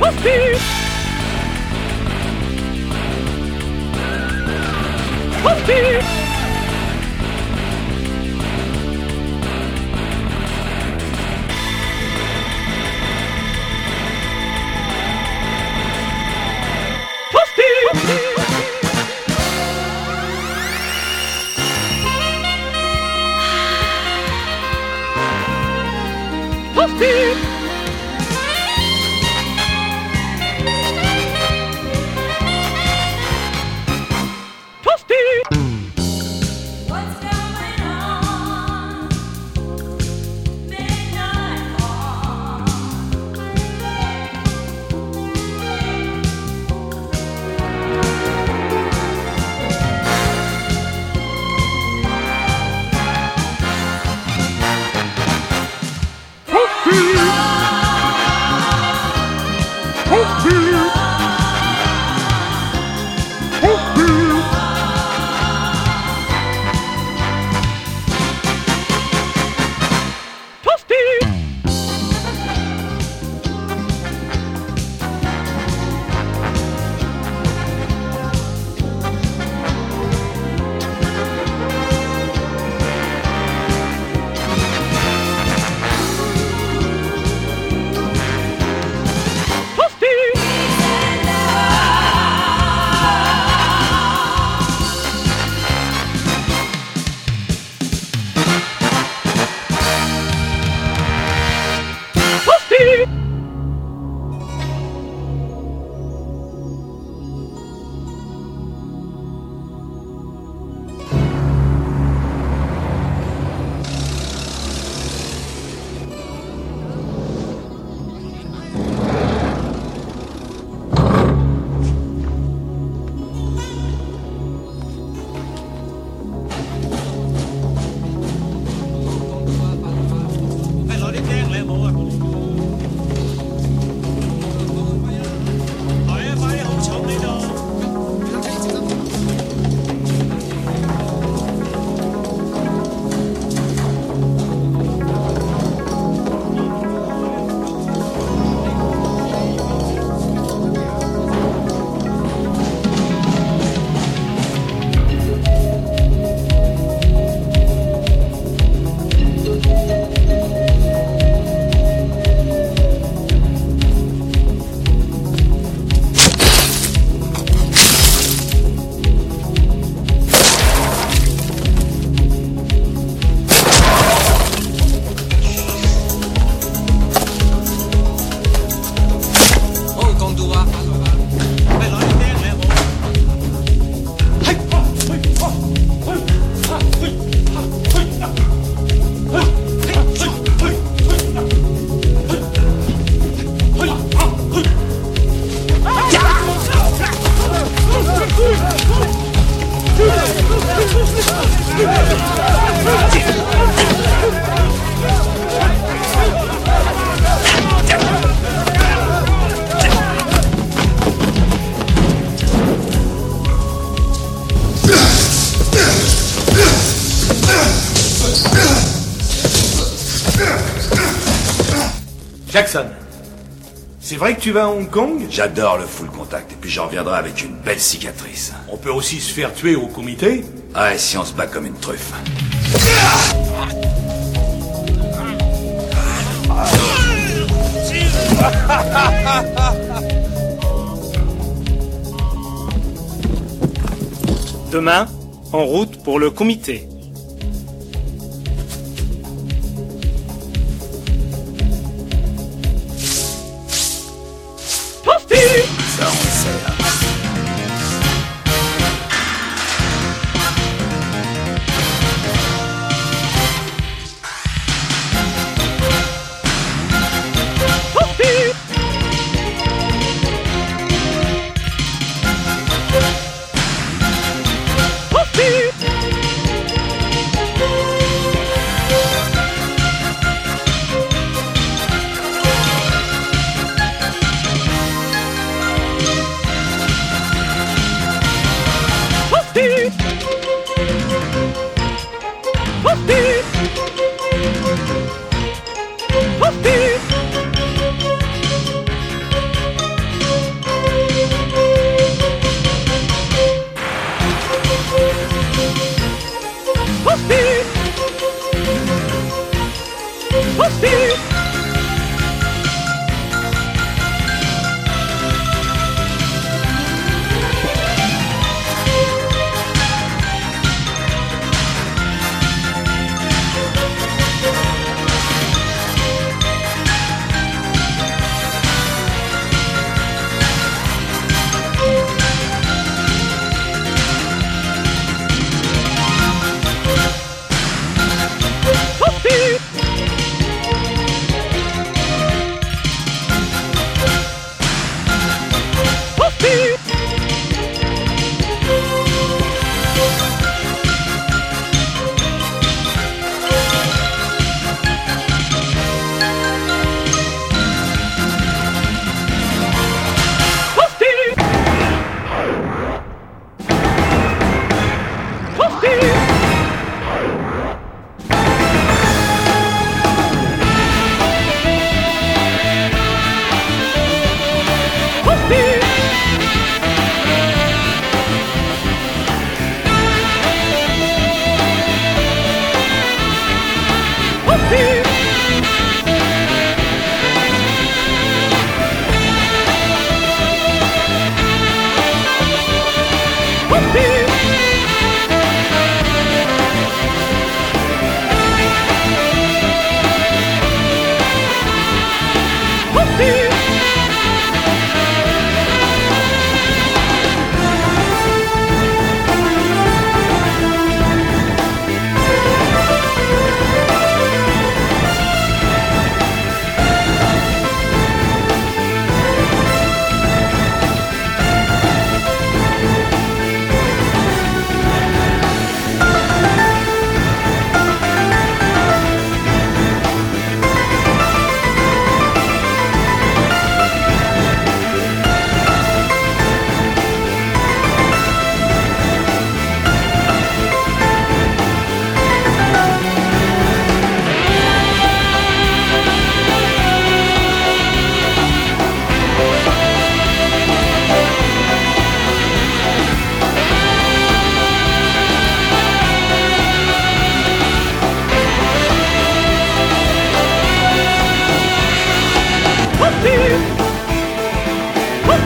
Hostie! Hostie! C'est vrai que tu vas à Hong Kong J'adore le full contact et puis j'en reviendrai avec une belle cicatrice. On peut aussi se faire tuer au comité. Ouais, si on se bat comme une truffe. Demain, en route pour le comité.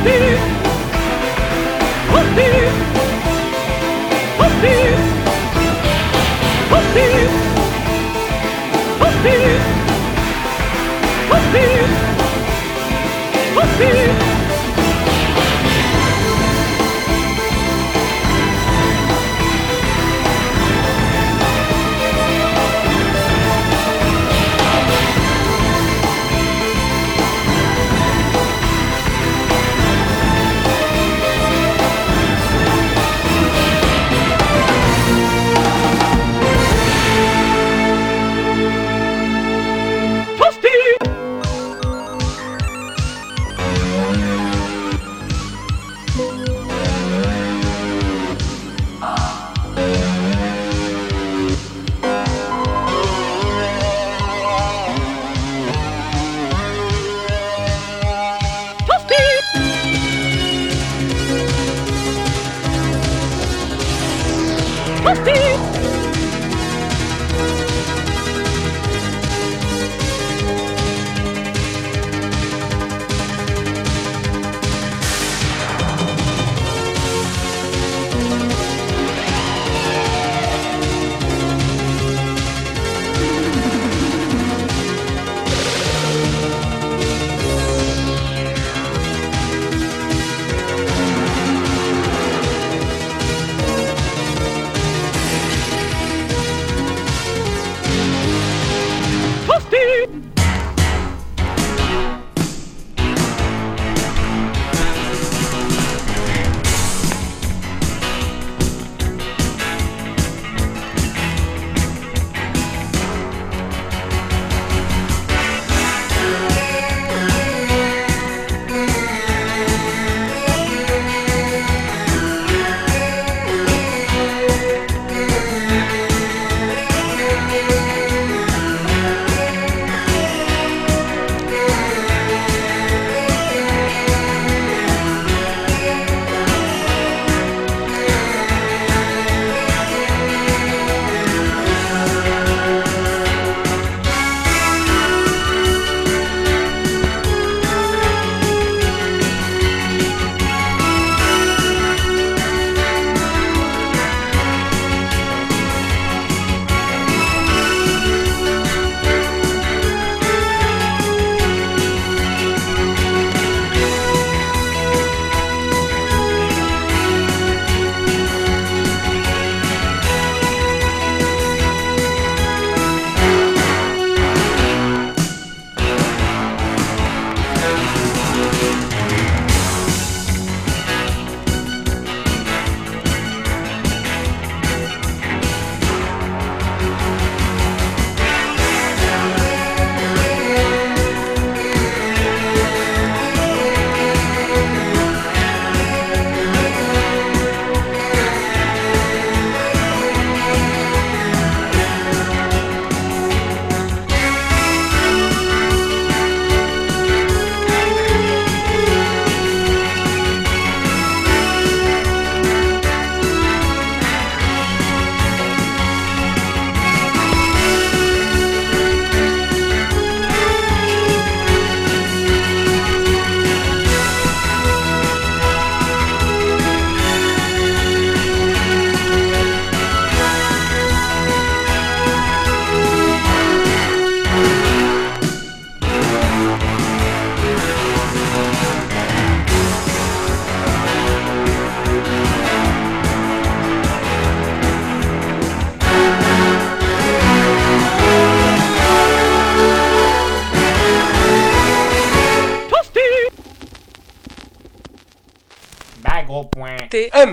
be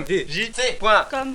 T. M D J C point. Comme